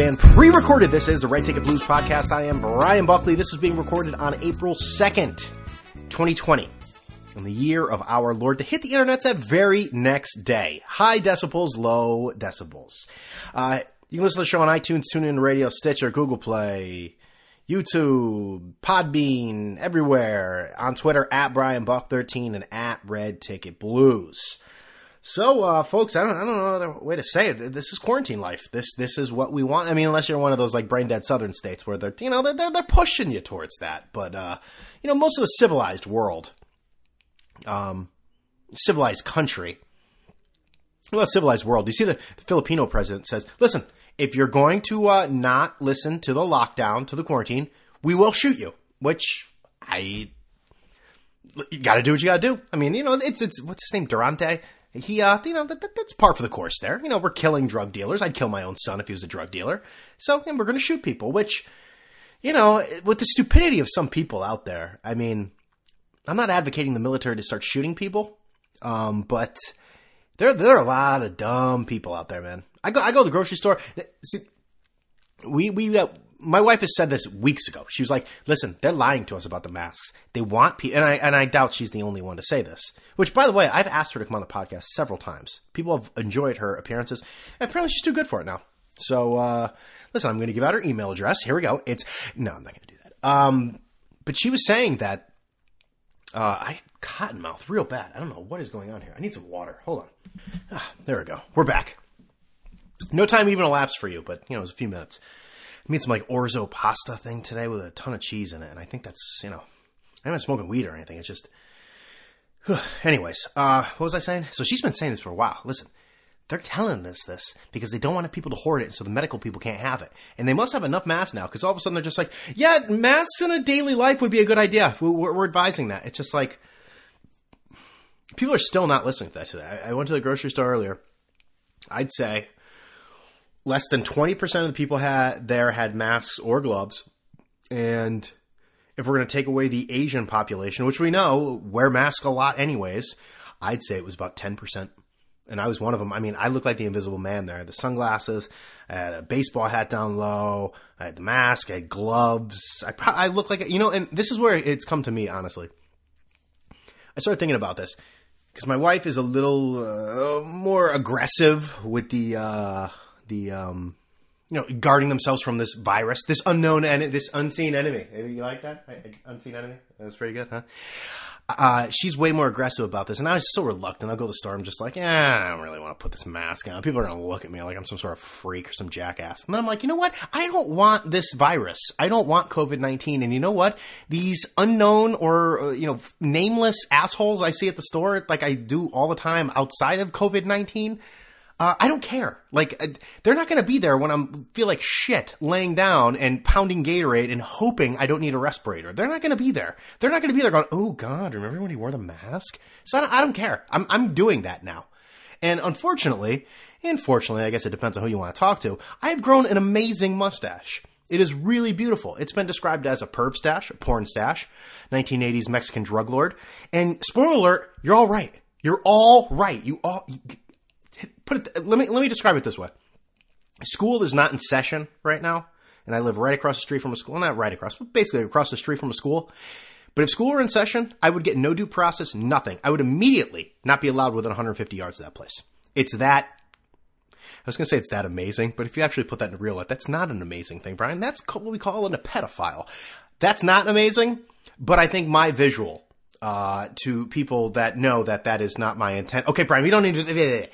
and pre recorded. This is the Red Ticket Blues podcast. I am Brian Buckley. This is being recorded on April 2nd, 2020, in the year of our Lord, to hit the internet that very next day. High decibels, low decibels. Uh, you can listen to the show on iTunes, TuneIn Radio, Stitcher, Google Play, YouTube, Podbean, everywhere. On Twitter, at Brian Buck13 and at Red Ticket Blues. So, uh, folks, I don't, I don't know another way to say it. This is quarantine life. This, this is what we want. I mean, unless you're one of those like brain dead southern states where they're, you know, they're, they're, they're pushing you towards that. But, uh, you know, most of the civilized world, um, civilized country, well, civilized world. You see, the, the Filipino president says, "Listen, if you're going to uh, not listen to the lockdown, to the quarantine, we will shoot you." Which I, you got to do what you got to do. I mean, you know, it's it's what's his name, Durante he, uh, you know, that, that, that's par for the course there. You know, we're killing drug dealers. I'd kill my own son if he was a drug dealer. So, and we're going to shoot people, which, you know, with the stupidity of some people out there, I mean, I'm not advocating the military to start shooting people, um, but there, there are a lot of dumb people out there, man. I go, I go to the grocery store. See, we, we, uh, my wife has said this weeks ago. She was like, "Listen, they're lying to us about the masks. They want people," and I and I doubt she's the only one to say this. Which, by the way, I've asked her to come on the podcast several times. People have enjoyed her appearances. Apparently, she's too good for it now. So, uh, listen, I'm going to give out her email address. Here we go. It's no, I'm not going to do that. Um, but she was saying that uh, I cotton mouth real bad. I don't know what is going on here. I need some water. Hold on. Ah, there we go. We're back. No time even elapsed for you, but you know, it was a few minutes. Made some like orzo pasta thing today with a ton of cheese in it, and I think that's you know, I'm not smoking weed or anything. It's just, anyways. Uh, what was I saying? So she's been saying this for a while. Listen, they're telling us this because they don't want people to hoard it, so the medical people can't have it. And they must have enough masks now because all of a sudden they're just like, yeah, masks in a daily life would be a good idea. We're, we're advising that. It's just like people are still not listening to that today. I, I went to the grocery store earlier. I'd say less than 20% of the people had there had masks or gloves. And if we're going to take away the Asian population, which we know wear masks a lot anyways, I'd say it was about 10%. And I was one of them. I mean, I looked like the invisible man there. I had the sunglasses, I had a baseball hat down low, I had the mask, I had gloves. I, pro- I look like, you know, and this is where it's come to me, honestly. I started thinking about this because my wife is a little uh, more aggressive with the, uh, the um, you know, guarding themselves from this virus, this unknown and en- this unseen enemy. You like that? Unseen enemy. That's pretty good, huh? Uh, she's way more aggressive about this, and I was so reluctant. I'll go to the store. I'm just like, yeah, I don't really want to put this mask on. People are going to look at me like I'm some sort of freak or some jackass. And then I'm like, you know what? I don't want this virus. I don't want COVID 19. And you know what? These unknown or uh, you know nameless assholes I see at the store, like I do all the time outside of COVID 19 uh, I don't care. Like uh, they're not going to be there when I'm feel like shit laying down and pounding Gatorade and hoping I don't need a respirator. They're not going to be there. They're not going to be there going, "Oh God, remember when he wore the mask?" So I don't, I don't care. I'm I'm doing that now. And unfortunately, unfortunately, I guess it depends on who you want to talk to. I have grown an amazing mustache. It is really beautiful. It's been described as a perp stash, a porn stash, 1980s Mexican drug lord. And spoiler alert, you're all right. You're all right. You all put it. Let me let me describe it this way. School is not in session right now, and I live right across the street from a school. Not right across, but basically across the street from a school. But if school were in session, I would get no due process, nothing. I would immediately not be allowed within 150 yards of that place. It's that. I was going to say it's that amazing, but if you actually put that in real life, that's not an amazing thing, Brian. That's what we call it a pedophile. That's not amazing, but I think my visual uh, to people that know that that is not my intent. Okay, Brian, we don't need to.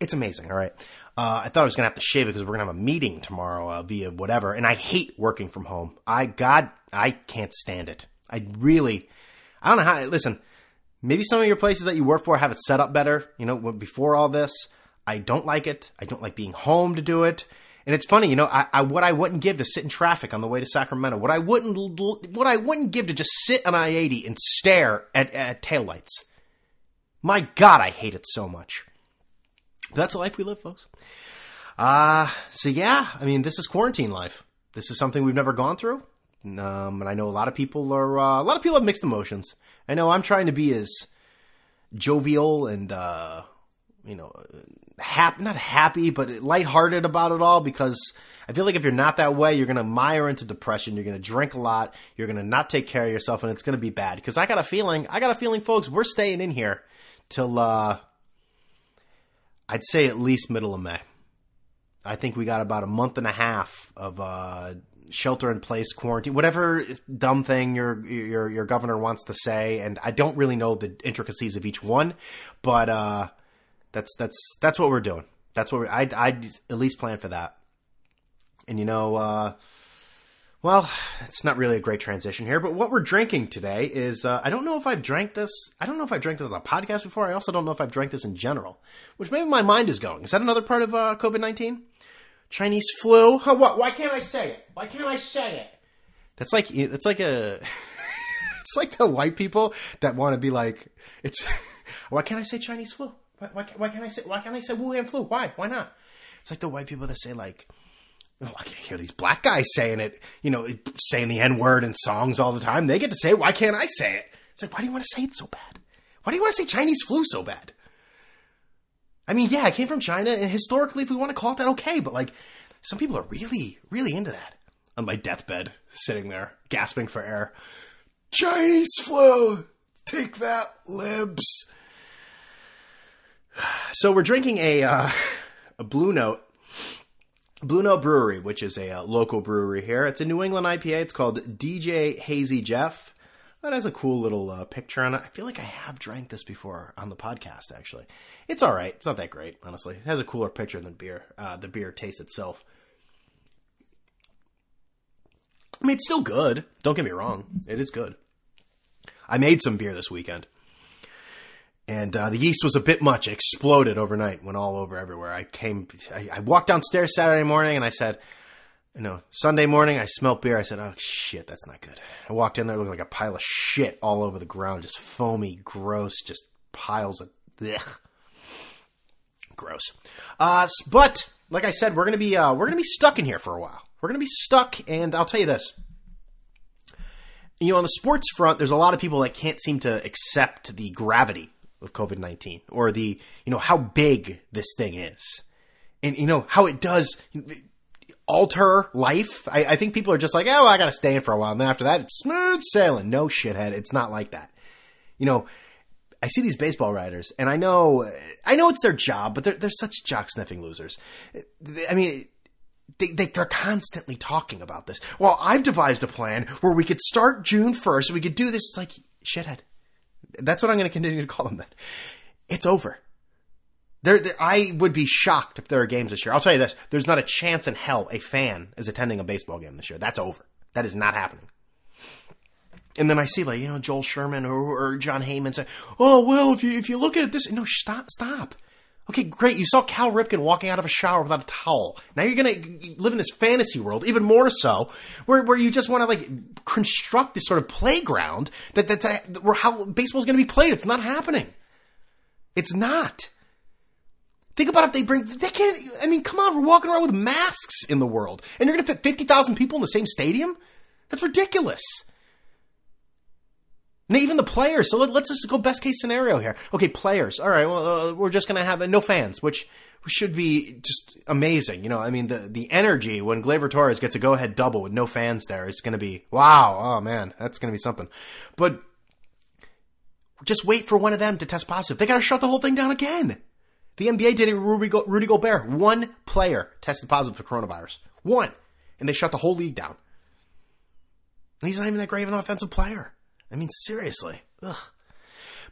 It's amazing. All right. Uh, I thought I was gonna have to shave it because we're gonna have a meeting tomorrow uh, via whatever, and I hate working from home. I God, I can't stand it. I really, I don't know how. Listen, maybe some of your places that you work for have it set up better. You know, before all this, I don't like it. I don't like being home to do it. And it's funny, you know, I, I, what I wouldn't give to sit in traffic on the way to Sacramento, what I wouldn't, what I wouldn't give to just sit on I eighty and stare at, at taillights. My God, I hate it so much. That's the life we live, folks. Uh, so yeah, I mean, this is quarantine life. This is something we've never gone through. Um, and I know a lot of people are, uh, a lot of people have mixed emotions. I know I'm trying to be as jovial and, uh, you know, happy, not happy, but lighthearted about it all because I feel like if you're not that way, you're going to mire into depression. You're going to drink a lot. You're going to not take care of yourself, and it's going to be bad. Because I got a feeling, I got a feeling, folks, we're staying in here till uh, I'd say at least middle of May. I think we got about a month and a half of uh, shelter in place quarantine, whatever dumb thing your your your governor wants to say, and I don't really know the intricacies of each one, but uh, that's that's that's what we're doing. That's what we I'd, I'd at least plan for that. And you know, uh, well, it's not really a great transition here, but what we're drinking today is uh, I don't know if I've drank this. I don't know if I've drank this on a podcast before. I also don't know if I've drank this in general, which maybe my mind is going. Is that another part of uh, COVID nineteen? Chinese flu? Huh, what? Why can't I say it? Why can't I say it? That's like it's like a it's like the white people that want to be like it's. Why can't I say Chinese flu? Why, why, why can't I say why can't I say Wuhan flu? Why? Why not? It's like the white people that say like Oh, I can't hear these black guys saying it, you know, saying the N word in songs all the time. They get to say it. Why can't I say it? It's like, why do you want to say it so bad? Why do you want to say Chinese flu so bad? I mean, yeah, I came from China, and historically, if we want to call it that, okay, but like, some people are really, really into that. On my deathbed, sitting there, gasping for air. Chinese flu! Take that, libs! So we're drinking a, uh, a Blue Note Blue Note Brewery, which is a uh, local brewery here. It's a New England IPA. It's called DJ Hazy Jeff. That has a cool little uh, picture on it. I feel like I have drank this before on the podcast. Actually, it's all right. It's not that great, honestly. It has a cooler picture than beer. Uh, the beer taste itself. I mean, it's still good. Don't get me wrong. It is good. I made some beer this weekend and uh, the yeast was a bit much. It exploded overnight, went all over everywhere. I came, I, I, walked downstairs Saturday morning, and I said, you know, Sunday morning I smelled beer. I said, oh shit, that's not good. I walked in there, looking like a pile of shit all over the ground, just foamy, gross, just piles of, ugh. gross. Uh, but like I said, we're gonna be uh, we're gonna be stuck in here for a while. We're gonna be stuck, and I'll tell you this you know, on the sports front, there's a lot of people that can't seem to accept the gravity of COVID 19 or the, you know, how big this thing is and, you know, how it does alter life. I, I think people are just like, oh, well, I got to stay in for a while. And then after that, it's smooth sailing. No shithead. It's not like that. You know, I see these baseball writers and I know, I know it's their job, but they're, they're such jock sniffing losers. I mean, they, they, are constantly talking about this. Well, I've devised a plan where we could start June 1st. We could do this. It's like, shithead. That's what I'm going to continue to call them then. It's over. There, I would be shocked if there are games this year. I'll tell you this: there's not a chance in hell a fan is attending a baseball game this year. That's over. That is not happening. And then I see like you know Joel Sherman or, or Jon Heyman say, "Oh well, if you if you look at it this no stop stop." Okay, great. You saw Cal Ripken walking out of a shower without a towel. Now you're going to live in this fantasy world, even more so, where, where you just want to like construct this sort of playground that that's a, where how baseball is going to be played. It's not happening. It's not. Think about if they bring. They can't. I mean, come on. We're walking around with masks in the world, and you're going to fit fifty thousand people in the same stadium. That's ridiculous. And even the players. So let, us just go best case scenario here. Okay, players. All right. Well, uh, we're just going to have uh, no fans, which should be just amazing. You know, I mean, the the energy when Gleyber Torres gets a go ahead double with no fans there is going to be wow. Oh man, that's going to be something. But just wait for one of them to test positive. They got to shut the whole thing down again. The NBA did it. Rudy, Go- Rudy Gobert, one player tested positive for coronavirus, one, and they shut the whole league down. And he's not even that great of an offensive player. I mean, seriously. Ugh.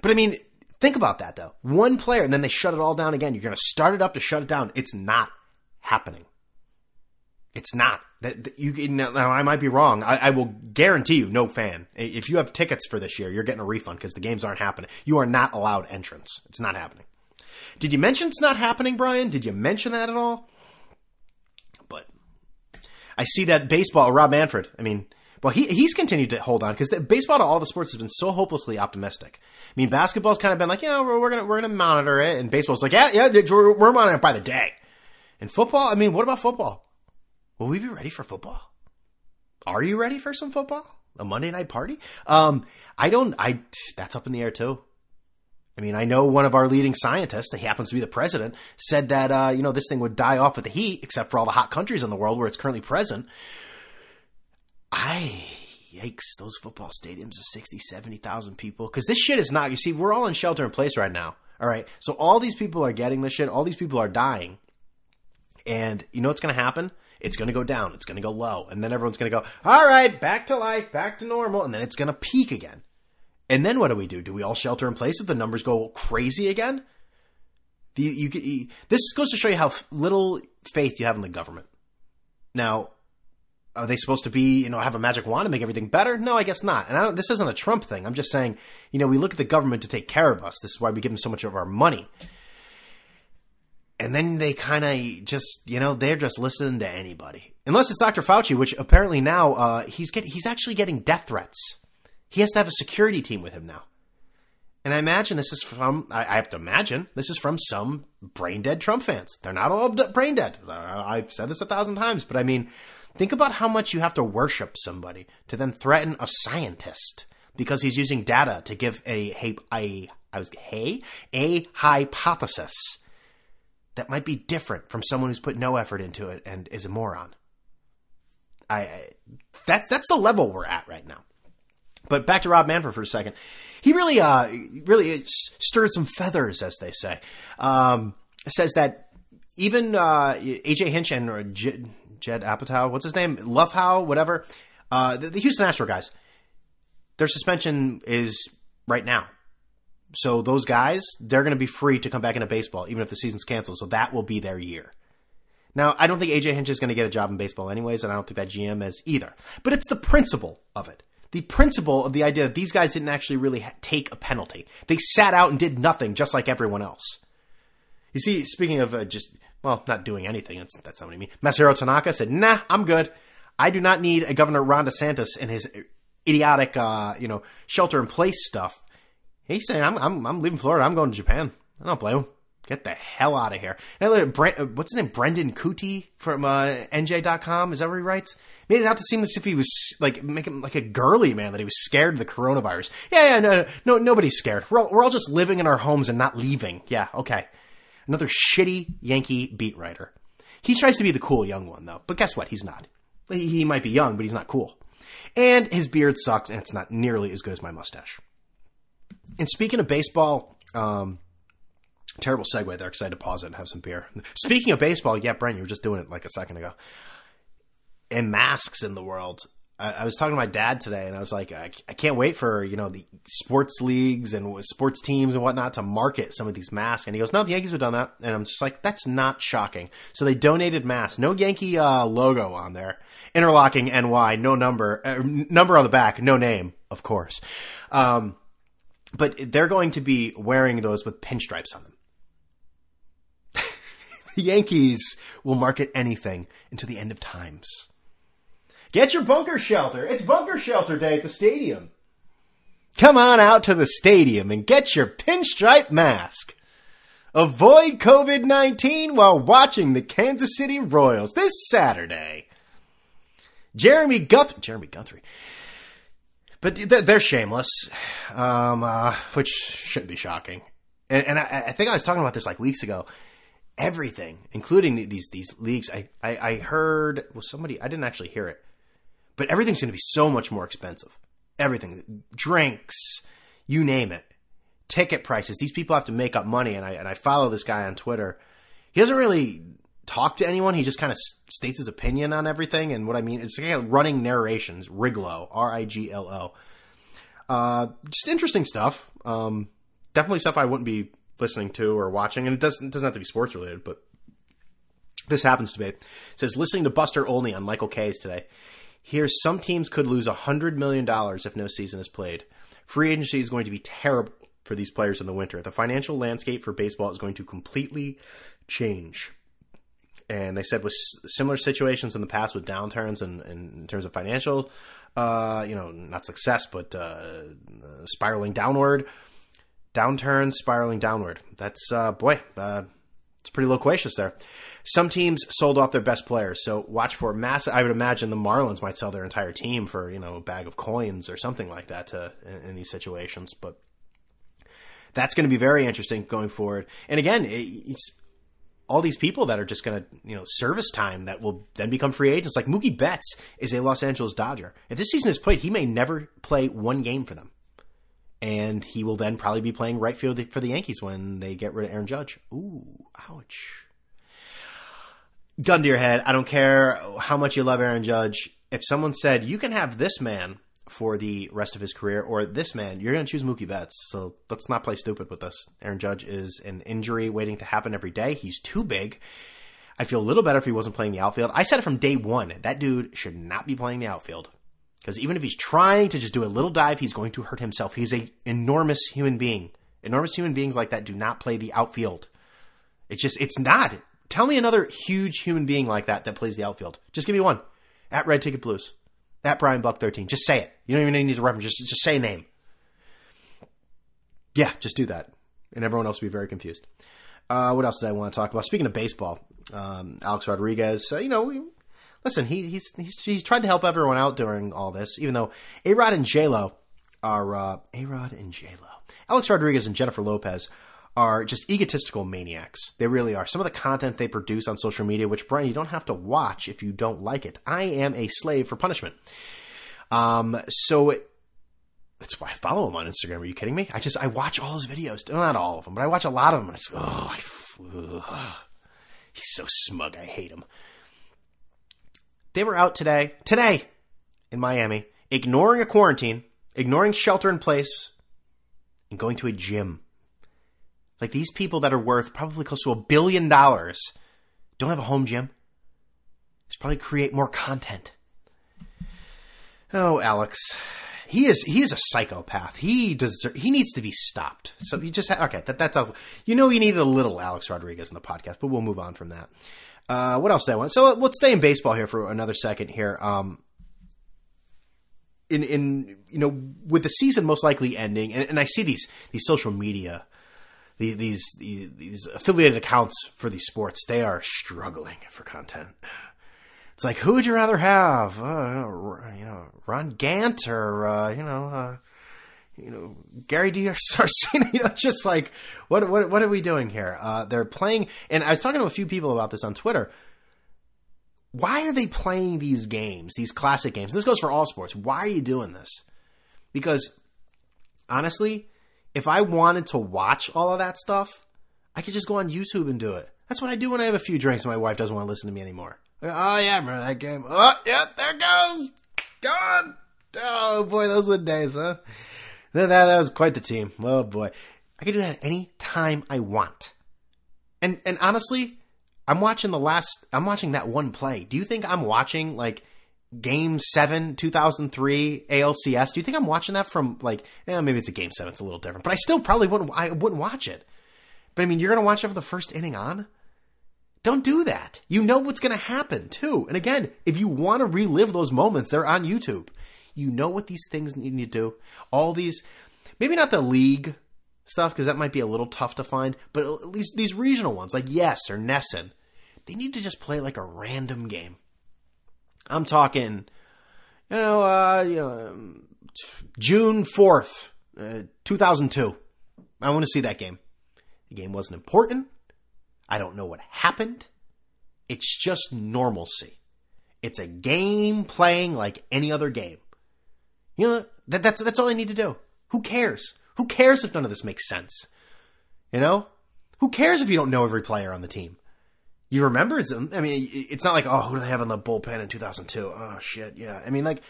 But I mean, think about that though. One player, and then they shut it all down again. You're going to start it up to shut it down. It's not happening. It's not. That you now, I might be wrong. I, I, will guarantee you, no fan. If you have tickets for this year, you're getting a refund because the games aren't happening. You are not allowed entrance. It's not happening. Did you mention it's not happening, Brian? Did you mention that at all? But I see that baseball. Rob Manfred. I mean, well, he he's continued to hold on because baseball to all the sports has been so hopelessly optimistic. I mean, basketball's kind of been like, you know, we're, we're gonna we're gonna monitor it, and baseball's like, yeah, yeah, we're, we're monitoring it by the day. And football, I mean, what about football? Will we be ready for football? Are you ready for some football? A Monday night party? Um, I don't. I that's up in the air too. I mean, I know one of our leading scientists, he happens to be the president, said that, uh, you know, this thing would die off with the heat, except for all the hot countries in the world where it's currently present. I, yikes, those football stadiums are 60, 70,000 people. Cause this shit is not, you see, we're all in shelter in place right now. All right. So all these people are getting this shit. All these people are dying. And you know what's going to happen? It's going to go down. It's going to go low. And then everyone's going to go, all right, back to life, back to normal. And then it's going to peak again. And then what do we do? Do we all shelter in place if the numbers go crazy again? The, you, you, this goes to show you how little faith you have in the government. Now, are they supposed to be, you know, have a magic wand to make everything better? No, I guess not. And this isn't a Trump thing. I'm just saying, you know, we look at the government to take care of us. This is why we give them so much of our money. And then they kind of just, you know, they're just listening to anybody, unless it's Dr. Fauci, which apparently now uh, he's getting, he's actually getting death threats. He has to have a security team with him now. And I imagine this is from, I, I have to imagine, this is from some brain dead Trump fans. They're not all brain dead. I've said this a thousand times, but I mean, think about how much you have to worship somebody to then threaten a scientist because he's using data to give a, a, a I was, hey, a hypothesis that might be different from someone who's put no effort into it and is a moron. I, I that's that's the level we're at right now. But back to Rob Manfred for a second. He really, uh, really stirred some feathers, as they say. Um, says that even uh, AJ Hinch and Jed, Jed Apatow, what's his name, Lovehow, whatever, uh, the, the Houston Astro guys, their suspension is right now. So those guys, they're going to be free to come back into baseball, even if the season's canceled. So that will be their year. Now, I don't think AJ Hinch is going to get a job in baseball anyways, and I don't think that GM is either. But it's the principle of it the principle of the idea that these guys didn't actually really take a penalty. They sat out and did nothing, just like everyone else. You see, speaking of uh, just well, not doing anything, that's, that's not what I mean. Masahiro Tanaka said, "Nah, I'm good. I do not need a Governor Ron DeSantis and his idiotic, uh, you know, shelter in place stuff." He's saying, "I'm, I'm, I'm leaving Florida. I'm going to Japan. I don't blame him." Get the hell out of here. And Brent, uh, what's his name? Brendan Kuty from uh, NJ.com. Is that where he writes? Made it out to seem as if he was like making like a girly man that he was scared of the coronavirus. Yeah, yeah, no, no, nobody's scared. We're all, we're all just living in our homes and not leaving. Yeah, okay. Another shitty Yankee beat writer. He tries to be the cool young one though, but guess what? He's not. He, might be young, but he's not cool. And his beard sucks, and it's not nearly as good as my mustache. And speaking of baseball, um, Terrible segue there. Excited to pause it and have some beer. Speaking of baseball, yeah, Brent, you were just doing it like a second ago. And masks in the world. I, I was talking to my dad today, and I was like, I, I, can't wait for you know the sports leagues and sports teams and whatnot to market some of these masks. And he goes, No, the Yankees have done that, and I'm just like, that's not shocking. So they donated masks, no Yankee uh, logo on there, interlocking NY, no number, uh, number on the back, no name, of course. Um, but they're going to be wearing those with pinstripes on them. The Yankees will market anything until the end of times. Get your bunker shelter. It's bunker shelter day at the stadium. Come on out to the stadium and get your pinstripe mask. Avoid COVID 19 while watching the Kansas City Royals this Saturday. Jeremy Guthrie. Jeremy Guthrie. But they're shameless, um, uh, which shouldn't be shocking. And, and I, I, think I was talking about this like weeks ago everything, including these these leagues. I, I, I heard well somebody I didn't actually hear it, but everything's going to be so much more expensive. Everything, drinks, you name it, ticket prices. These people have to make up money, and I and I follow this guy on Twitter. He doesn't really talk to anyone. He just kind of states his opinion on everything. And what I mean, it's like running narrations. Riglo, R I G L O. Uh, just interesting stuff. Um, definitely stuff I wouldn't be listening to or watching, and it doesn't it doesn't have to be sports related, but this happens to be. It says listening to Buster Olney on Michael Kay's today. Here's some teams could lose hundred million dollars if no season is played. Free agency is going to be terrible for these players in the winter. The financial landscape for baseball is going to completely change. And they said with similar situations in the past with downturns and, in terms of financial, uh, you know, not success, but uh, spiraling downward downturns spiraling downward. That's uh, boy, uh, it's pretty loquacious there. Some teams sold off their best players, so watch for massive. I would imagine the Marlins might sell their entire team for you know a bag of coins or something like that to in, in these situations. But That's going to be very interesting going forward. And again, it's all these people that are just going to, you know, service time that will then become free agents. Like Mookie Betts is a Los Angeles Dodger. If this season is played, he may never play one game for them. And he will then probably be playing right field for the Yankees when they get rid of Aaron Judge. Ooh, ouch. Gun to your head. I don't care how much you love Aaron Judge. If someone said, you can have this man for the rest of his career, or this man, you're going to choose Mookie Betts. So let's not play stupid with this. Aaron Judge is an injury waiting to happen every day. He's too big. I'd feel a little better if he wasn't playing the outfield. I said it from day one. That dude should not be playing the outfield. Because even if he's trying to just do a little dive, he's going to hurt himself. He's an enormous human being. Enormous human beings like that do not play the outfield. It's just, it's not. Tell me another huge human being like that that plays the outfield. Just give me one. At Red Ticket Blues. At Brian Buck 13. Just say it. You don't even need to reference. Just, just say a name. Yeah, just do that. And everyone else will be very confused. Uh, what else did I want to talk about? Speaking of baseball, um, Alex Rodriguez, uh, you know, listen, he, he's, he's, he's tried to help everyone out during all this, even though A-Rod and J-Lo are, uh, A-Rod and J-Lo. Alex Rodriguez and Jennifer Lopez are just egotistical maniacs. They really are. Some of the content they produce on social media, which Brian, you don't have to watch if you don't like it. I am a slave for punishment. Um, so it, that's why I follow him on Instagram. Are you kidding me? I just I watch all his videos. Not all of them, but I watch a lot of them. I just, oh, I, ugh. he's so smug. I hate him. They were out today, today, in Miami, ignoring a quarantine, ignoring shelter in place, and going to a gym. Like these people that are worth probably close to a billion dollars don't have a home gym. Just probably create more content. Oh, Alex, he is he is a psychopath. He does he needs to be stopped. So you just okay that that's all. You know you needed a little Alex Rodriguez in the podcast, but we'll move on from that. Uh, what else do I want? So let's stay in baseball here for another second here. Um, in in you know with the season most likely ending, and, and I see these these social media. These, these these affiliated accounts for these sports, they are struggling for content. It's like, who would you rather have? Uh, you know, Ron Gant or uh, you know, uh, you know, Gary DiSarcina. You know, just like, what what what are we doing here? Uh, they're playing, and I was talking to a few people about this on Twitter. Why are they playing these games, these classic games? This goes for all sports. Why are you doing this? Because honestly, if I wanted to watch all of that stuff, I could just go on YouTube and do it. That's what I do when I have a few drinks and my wife doesn't want to listen to me anymore. Oh yeah, remember that game? Oh yeah, there goes. Gone. Oh boy, those were the days, huh? That, that was quite the team. Oh boy, I can do that any time I want. And and honestly, I'm watching the last. I'm watching that one play. Do you think I'm watching like Game Seven, 2003 ALCS? Do you think I'm watching that from like? Eh, maybe it's a Game Seven. It's a little different, but I still probably wouldn't. I wouldn't watch it. But I mean, you're gonna watch it for the first inning on. Don't do that. You know what's going to happen too. And again, if you want to relive those moments, they're on YouTube. You know what these things need to do. All these, maybe not the league stuff because that might be a little tough to find, but at least these regional ones like Yes or NESN, they need to just play like a random game. I'm talking, you know, uh, you know, um, June fourth, uh, two thousand two. I want to see that game. The game wasn't important. I don't know what happened. It's just normalcy. It's a game playing like any other game. You know, that, that's, that's all I need to do. Who cares? Who cares if none of this makes sense? You know? Who cares if you don't know every player on the team? You remember? It's, I mean, it's not like, oh, who do they have in the bullpen in 2002? Oh, shit, yeah. I mean, like,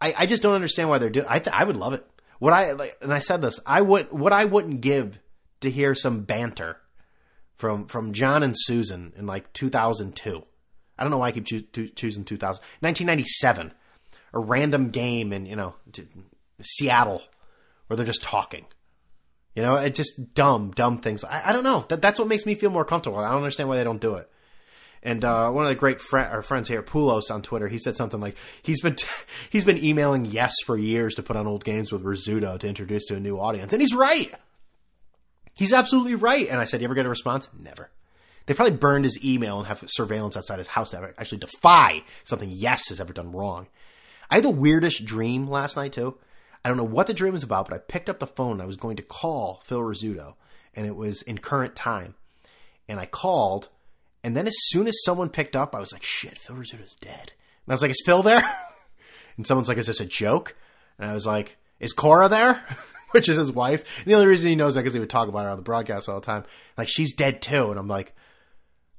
I, I just don't understand why they're doing I, th- I would love it. What I, like, and I said this, I would, what I wouldn't give to hear some banter from from John and Suzyn in like 2002. I don't know why I keep choo- choosing 2000. 1997, a random game in you know Seattle where they're just talking. You know, it just dumb, dumb things. I, I don't know. That, that's what makes me feel more comfortable. I don't understand why they don't do it. And uh, one of the great fr- our friends here, Poulos on Twitter, he said something like he's been t- he's been emailing yes for years to put on old games with Rizzuto to introduce to a new audience, and he's right. He's absolutely right. And I said, You ever get a response? Never. They probably burned his email and have surveillance outside his house to actually defy something Yes has ever done wrong. I had the weirdest dream last night, too. I don't know what the dream was about, but I picked up the phone. I was going to call Phil Rizzuto, and it was in current time. And I called, and then as soon as someone picked up, I was like, shit, Phil Rizzuto's dead. And I was like, is Phil there? and someone's like, is this a joke? And I was like, is Cora there? Which is his wife. And the only reason he knows that because he would talk about her on the broadcast all the time. Like, she's dead too. And I'm like,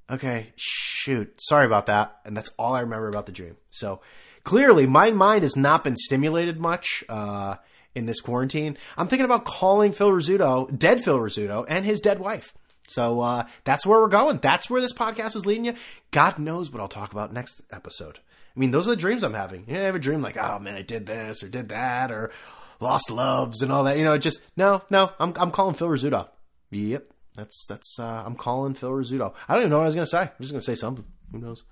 okay, shoot, sorry about that. And that's all I remember about the dream. So clearly, my mind has not been stimulated much uh, in this quarantine. I'm thinking about calling Phil Rizzuto, dead Phil Rizzuto, and his dead wife. So uh, that's where we're going. That's where this podcast is leading you. God knows what I'll talk about next episode. I mean, those are the dreams I'm having. You know, I have a dream like, oh man, I did this or did that or lost loves and all that. You know, just no, no. I'm I'm calling Phil Rizzuto. Yep, that's that's. Uh, I'm calling Phil Rizzuto. I don't even know what I was gonna say. I'm just gonna say something. Who knows?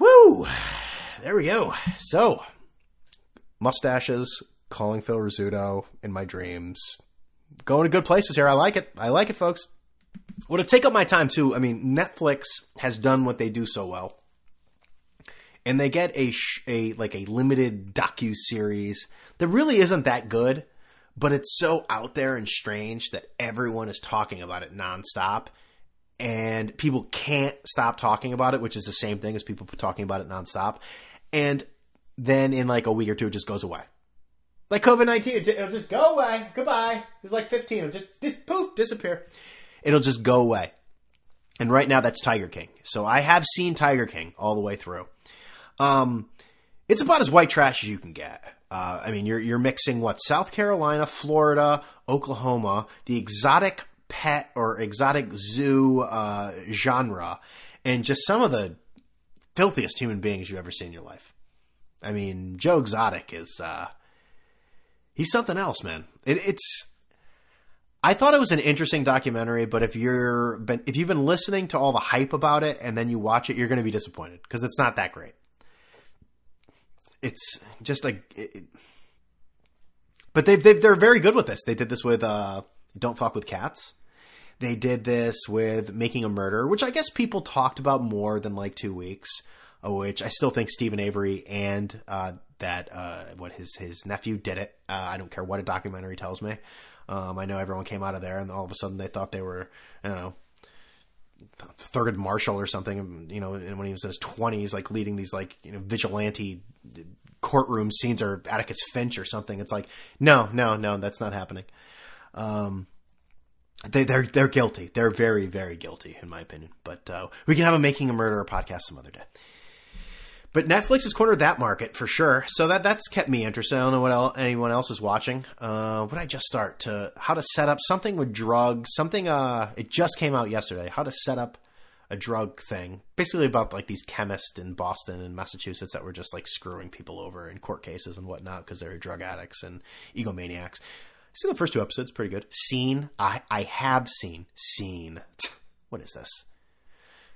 Woo! There we go. So, mustaches, calling Phil Rizzuto in my dreams, going to good places here. I like it. I like it, folks. Well, to take up my time too. I mean, Netflix has done what they do so well, and they get a sh- a like a limited docu series that really isn't that good, but it's so out there and strange that everyone is talking about it nonstop, and people can't stop talking about it, which is the same thing as people talking about it nonstop, and then in like a week or two, it just goes away. Like COVID nineteen, it'll just go away. Goodbye. It's like fifteen. It'll just, just poof disappear. It'll just go away. And right now, that's Tiger King. So I have seen Tiger King all the way through. Um, it's about as white trash as you can get. Uh, I mean, you're you're mixing what South Carolina, Florida, Oklahoma, the exotic pet or exotic zoo uh, genre, and just some of the filthiest human beings you've ever seen in your life. I mean, Joe Exotic is uh, he's something else, man. It, it's I thought it was an interesting documentary, but if you're been if you've been listening to all the hype about it and then you watch it, you're going to be disappointed because it's not that great it's just like, it, but they've, they've they're very good with this. They did this with uh, "Don't Fuck with Cats." They did this with "Making a Murder," which I guess people talked about more than like two weeks. Which I still think Steven Avery and uh, that uh, what his his nephew did it. Uh, I don't care what a documentary tells me. Um, I know everyone came out of there and all of a sudden they thought they were, I don't know, Thurgood Marshall or something, you know, when he was in his twenties, like leading these like you know vigilante courtroom scenes or Atticus Finch or something. It's like, no, no, no, that's not happening. Um, they, they're they're guilty. They're very very guilty in my opinion. But uh, we can have a making a murderer podcast some other day. But Netflix has cornered that market for sure. So that that's kept me interested. I don't know what else, anyone else is watching. Uh, what I just start to how to set up something with drugs? Something. Uh, it just came out yesterday. How to set up a drug thing, basically about like these chemists in Boston and Massachusetts that were just like screwing people over in court cases and whatnot because they're drug addicts and egomaniacs. See the first two episodes, pretty good. Seen, I I have seen, seen. What is this?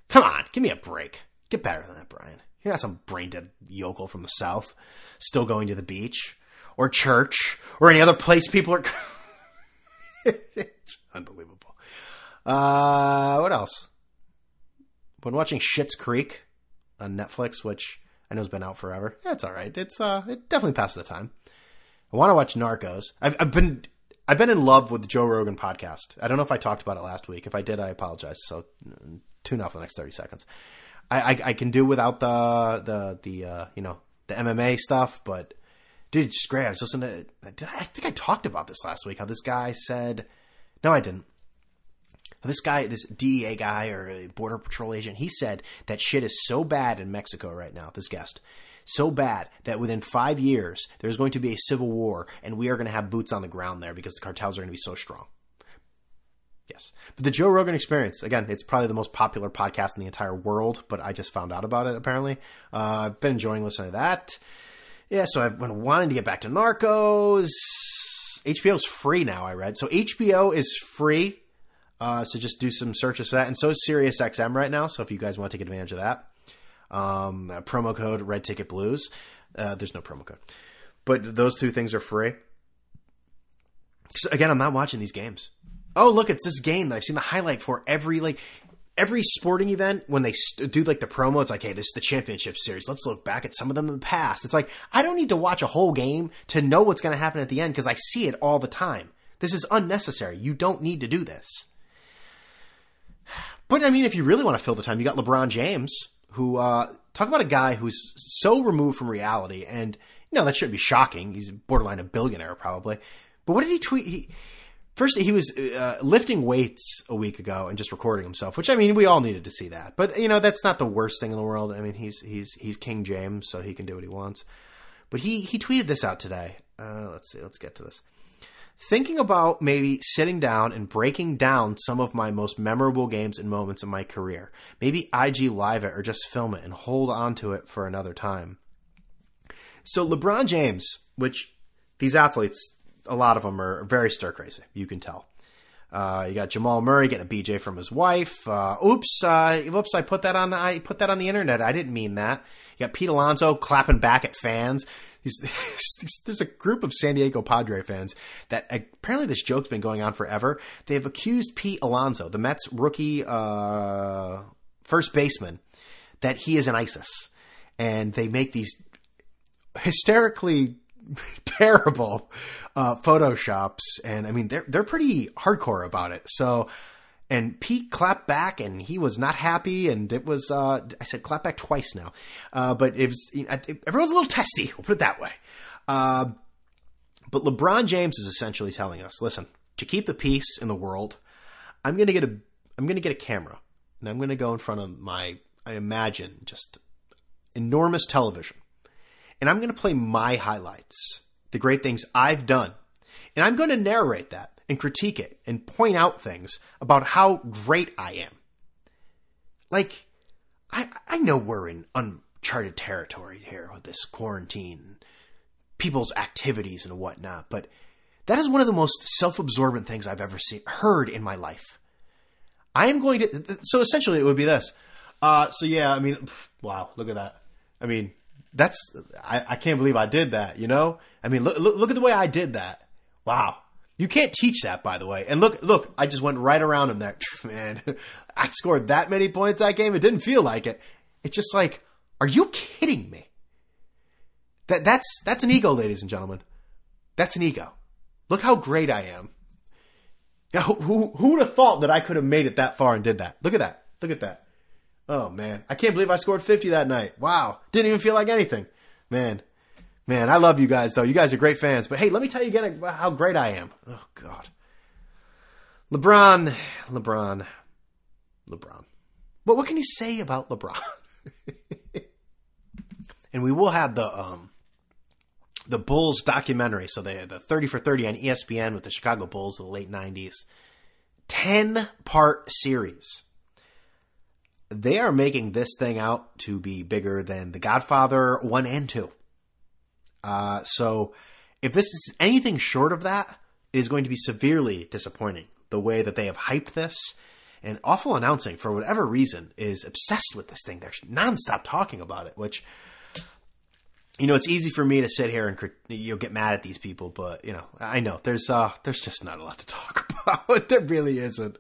Come on, give me a break. Get better than that, Brian. You're not some brain dead yokel from the South, still going to the beach or church or any other place people are. Unbelievable. Uh, what else? Been watching Schitt's Creek on Netflix, which I know has been out forever. Yeah, it's all right. It's uh, it definitely passes the time. I want to watch Narcos. I've, I've been I've been in love with the Joe Rogan podcast. I don't know if I talked about it last week. If I did, I apologize. So tune out for the next thirty seconds. I, I, I can do without the the the uh, you know the MMA stuff, but dude, it's great. I was listening to. I think I talked about this last week. How this guy said, no, I didn't. This guy, this DEA guy or border patrol agent, he said that shit is so bad in Mexico right now. This guest, so bad that within five years there's going to be a civil war, and we are going to have boots on the ground there because the cartels are going to be so strong. Yes. But the Joe Rogan Experience, again, it's probably the most popular podcast in the entire world, but I just found out about it apparently. Uh, I've been enjoying listening to that. Yeah, so I've been wanting to get back to Narcos. HBO's free now, I read. So HBO is free. Uh, so just do some searches for that. And so is SiriusXM right now. So if you guys want to take advantage of that, um, promo code Red Ticket Blues. Uh, there's no promo code, but those two things are free. So again, I'm not watching these games oh look, it's this game that I've seen the highlight for every like every sporting event when they st- do like the promo, it's like, hey, this is the championship series. Let's look back at some of them in the past. It's like I don't need to watch a whole game to know what's going to happen at the end because I see it all the time. This is unnecessary. You don't need to do this. But I mean, if you really want to fill the time, you got LeBron James, who uh, talk about a guy who's so removed from reality, and you know that shouldn't be shocking. He's borderline a billionaire, probably. But what did he tweet? He, first, he was uh, lifting weights a week ago and just recording himself, which I mean, we all needed to see that. But you know, that's not the worst thing in the world. I mean, he's he's he's King James, so he can do what he wants. But he he tweeted this out today. Uh, let's see. Let's get to this thinking about maybe sitting down and breaking down some of my most memorable games and moments in my career. Maybe IG live it or just film it and hold on to it for another time. So LeBron James, which these athletes, a lot of them are very stir crazy. You can tell. Uh, you got Jamal Murray getting a BJ from his wife. Uh, oops, uh, oops! I put that on. I put that on the internet. I didn't mean that. You got Pete Alonso clapping back at fans. there's a group of San Diego Padre fans that apparently this joke's been going on forever. They've accused Pete Alonso, the Mets rookie uh, first baseman, that he is an ISIS, and they make these hysterically terrible uh, photoshops, and I mean they're they're pretty hardcore about it. So and Pete clapped back, and he was not happy. And it was uh, I said clap back twice now, uh, but it was everyone's a little testy. We'll put it that way. Uh, but LeBron James is essentially telling us, listen, to keep the peace in the world, I'm gonna get a I'm gonna get a camera, and I'm gonna go in front of my I imagine just enormous television, and I'm gonna play my highlights, the great things I've done, and I'm going to narrate that and critique it and point out things about how great I am. Like, I, I know we're in uncharted territory here with this quarantine, people's activities and whatnot, but that is one of the most self-absorbent things I've ever seen, heard in my life. I am going to, so essentially it would be this. Uh, so yeah, I mean, wow, look at that. I mean, that's, I, I can't believe I did that, you know? I mean, look, look, look at the way I did that. Wow. You can't teach that, by the way. And look, look, I just went right around him there. Man, I scored that many points that game. It didn't feel like it. It's just like, are you kidding me? That that's that's an ego, ladies and gentlemen. That's an ego. Look how great I am. Now, who who would have thought that I could have made it that far and did that? Look at that. Look at that. Oh man, I can't believe I scored 50 that night. Wow, didn't even feel like anything. Man, Man, I love you guys though. You guys are great fans. But hey, let me tell you again how great I am. Oh God, LeBron, LeBron, LeBron. But what can you say about LeBron? and we will have the um, the Bulls documentary. So they had the thirty for thirty on ESPN with the Chicago Bulls of the late nineties. Ten part series. They are making this thing out to be bigger than The Godfather one and two. Uh, so if this is anything short of that, it is going to be severely disappointing. The way that they have hyped this and awful announcing for whatever reason is obsessed with this thing. They're nonstop talking about it, which you know it's easy for me to sit here and you get mad at these people, but you know I know there's uh there's just not a lot to talk about. there really isn't.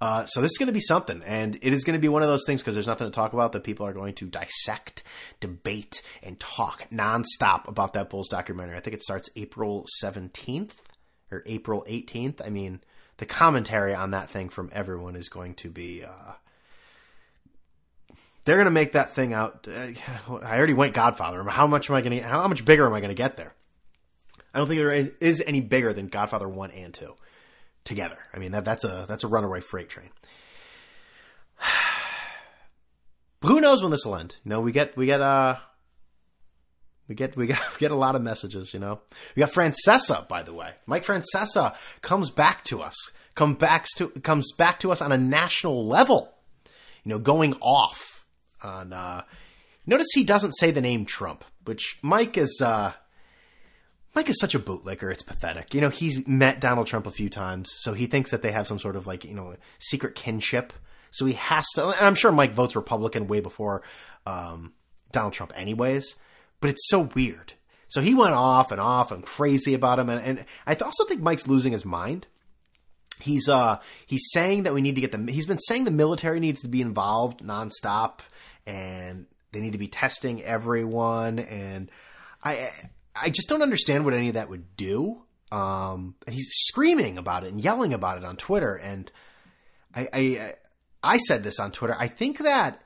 Uh, so this is going to be something, and it is going to be one of those things because there's nothing to talk about that people are going to dissect, debate, and talk nonstop about that Bulls documentary. I think it starts April 17th or April 18th. I mean, the commentary on that thing from everyone is going to be. Uh, they're going to make that thing out. Uh, I already went Godfather. How much am I going to? How much bigger am I going to get there? I don't think there is, is any bigger than Godfather one and two together. I mean that that's a that's a runaway freight train. But Who knows when this will end? You know, we get we get uh we get we get we get a lot of messages, you know. We got Francesa, by the way. Mike Francesa comes back to us. Come back to comes back to us on a national level. You know, going off on uh notice he doesn't say the name Trump, which Mike is uh Mike is such a bootlicker. It's pathetic. You know, he's met Donald Trump a few times, so he thinks that they have some sort of like, you know, secret kinship. So he has to, and I'm sure Mike votes Republican way before um, Donald Trump, anyways. But it's so weird. So he went off and off and crazy about him, and, and I also think Mike's losing his mind. he's uh he's saying that we need to get the he's been saying the military needs to be involved nonstop and they need to be testing everyone and I I just don't understand what any of that would do. Um, and he's screaming about it and yelling about it on Twitter. And I, I, I said this on Twitter. I think that,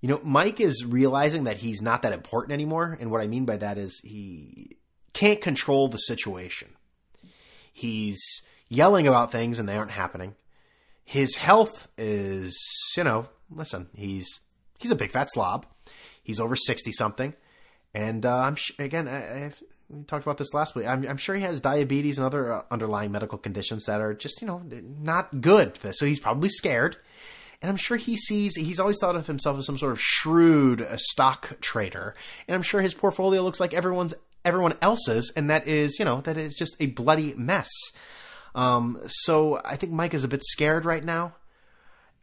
you know, Mike is realizing that he's not that important anymore. And what I mean by that is he can't control the situation. He's yelling about things and they aren't happening. His health is, you know, listen, he's, he's a big fat slob. He's over 60 something. And uh, I'm sh- again, I, we talked about this last week. I'm, I'm, sure he has diabetes and other uh, underlying medical conditions that are just you know not good. So he's probably scared, and I'm sure he sees. He's always thought of himself as some sort of shrewd uh, stock trader, and I'm sure his portfolio looks like everyone's everyone else's, and that is you know that is just a bloody mess. Um, so I think Mike is a bit scared right now.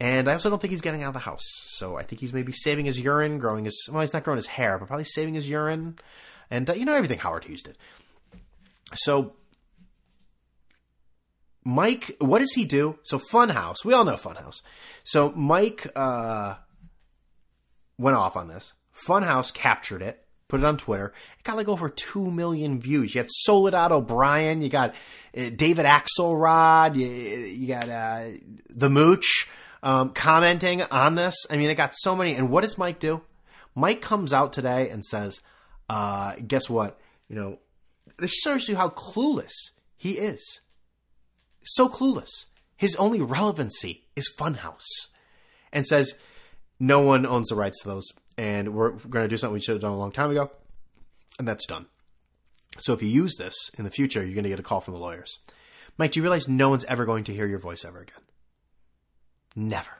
And I also don't think he's getting out of the house. So I think he's maybe saving his urine, growing his, well, he's not growing his hair, but probably saving his urine. And, uh, you know, everything Howard Hughes did. So Mike, what does he do? So Funhouse, we all know Funhouse. So Mike uh, went off on this. Funhouse captured it, put it on Twitter. It got like over two million views. You had Soledad O'Brien, you got uh, David Axelrod, you, you got uh, the Mooch um, commenting on this. I mean, it got so many. And what does Mike do? Mike comes out today and says, uh, "Guess what? You know, this shows you how clueless he is. So clueless. His only relevancy is Funhouse." And says, "No one owns the rights to those, and we're going to do something we should have done a long time ago." And that's done. So if you use this in the future, you're going to get a call from the lawyers. Mike, do you realize no one's ever going to hear your voice ever again? Never.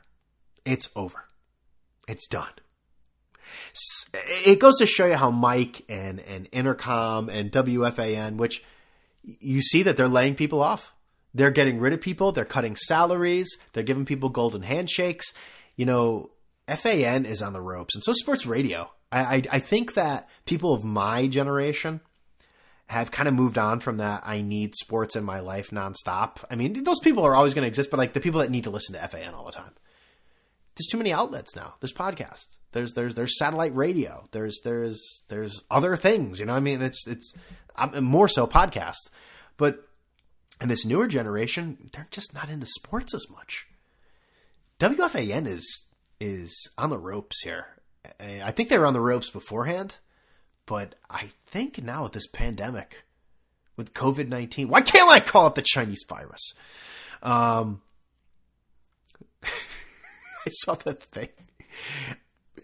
It's over. It's done. It goes to show you how Mike and, and Entercom and WFAN, which you see that they're laying people off. They're getting rid of people. They're cutting salaries. They're giving people golden handshakes. You know, FAN is on the ropes, and so sports radio. I, I, I think that people of my generation have kind of moved on from that I need sports in my life nonstop. I mean, those people are always going to exist, but like the people that need to listen to FAN all the time. There's too many outlets now. There's podcasts. There's there's there's satellite radio. There's there's there's other things. You know, I mean, it's it's I'm more so podcasts, but in this newer generation, they're just not into sports as much. WFAN is is on the ropes here. I think they were on the ropes beforehand but I think now with this pandemic, with COVID 19, why can't I call it the Chinese virus? Um, I saw that thing.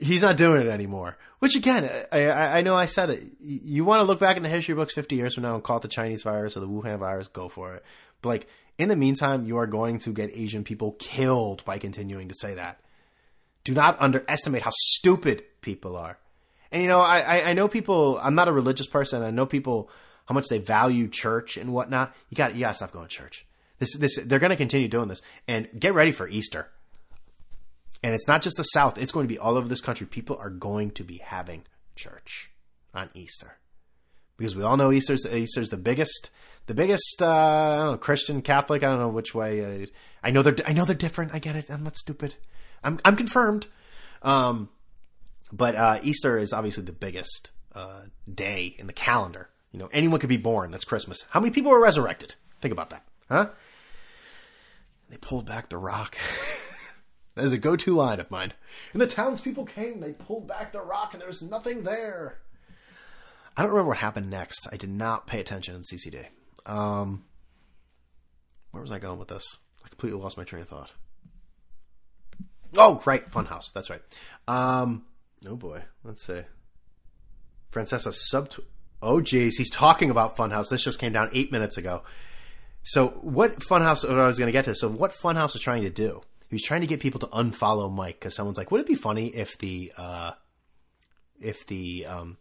He's not doing it anymore. Which again, I, I, know I said it. You want to look back in the history books 50 years from now and call it the Chinese virus or the Wuhan virus, go for it. But like, in the meantime, you are going to get Asian people killed by continuing to say that. Do not underestimate how stupid people are. And you know, I, I know people. I'm not a religious person. I know people how much they value church and whatnot. You got you got to stop going to church. This this they're going to continue doing this, and get ready for Easter. And it's not just the South; it's going to be all over this country. People are going to be having church on Easter because we all know Easter's Easter's the biggest the biggest uh, I don't know Christian Catholic. I don't know which way. Uh, I know they're I know they're different. I get it. I'm not stupid. I'm I'm confirmed. Um, but uh, Easter is obviously the biggest uh, day in the calendar. You know, anyone could be born. That's Christmas. How many people were resurrected? Think about that, huh? They pulled back the rock. that is a go-to line of mine. And the townspeople came. They pulled back the rock, and there was nothing there. I don't remember what happened next. I did not pay attention in CCD. Um, where was I going with this? I completely lost my train of thought. Oh, right, Funhouse. That's right. Um, Oh boy, let's see. Francesa sub. Oh geez, he's talking about Funhouse. This just came down eight minutes ago. So what Funhouse? What I was going to get to. So what Funhouse was trying to do? He was trying to get people to unfollow Mike because someone's like, "Would it be funny if the uh, if the um,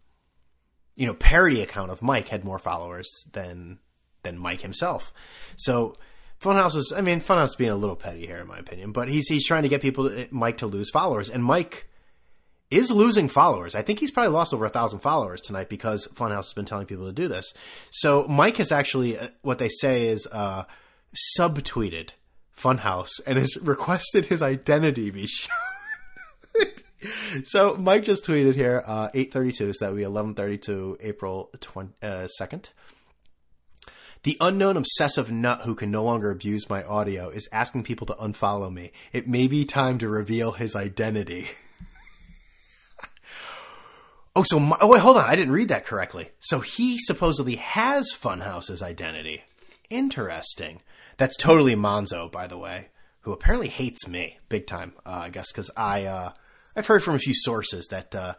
you know parody account of Mike had more followers than than Mike himself?" So Funhouse is, I mean, Funhouse being a little petty here, in my opinion, but he's he's trying to get people, to, Mike, to lose followers, and Mike is losing followers. I think he's probably lost over a thousand followers tonight because Funhouse has been telling people to do this. So Mike has actually, uh, what they say is, uh, subtweeted Funhouse and has requested his identity be shown. so Mike just tweeted here, uh, 832, so that would be 1132, April 20, uh, 2nd. The unknown obsessive nut who can no longer abuse my audio is asking people to unfollow me. It may be time to reveal his identity. oh, so my, oh wait, hold on, I didn't read that correctly. So he supposedly has Funhouse's identity. Interesting. That's totally Monzo, by the way, who apparently hates me big time. Uh, I guess because I uh, I've heard from a few sources that uh,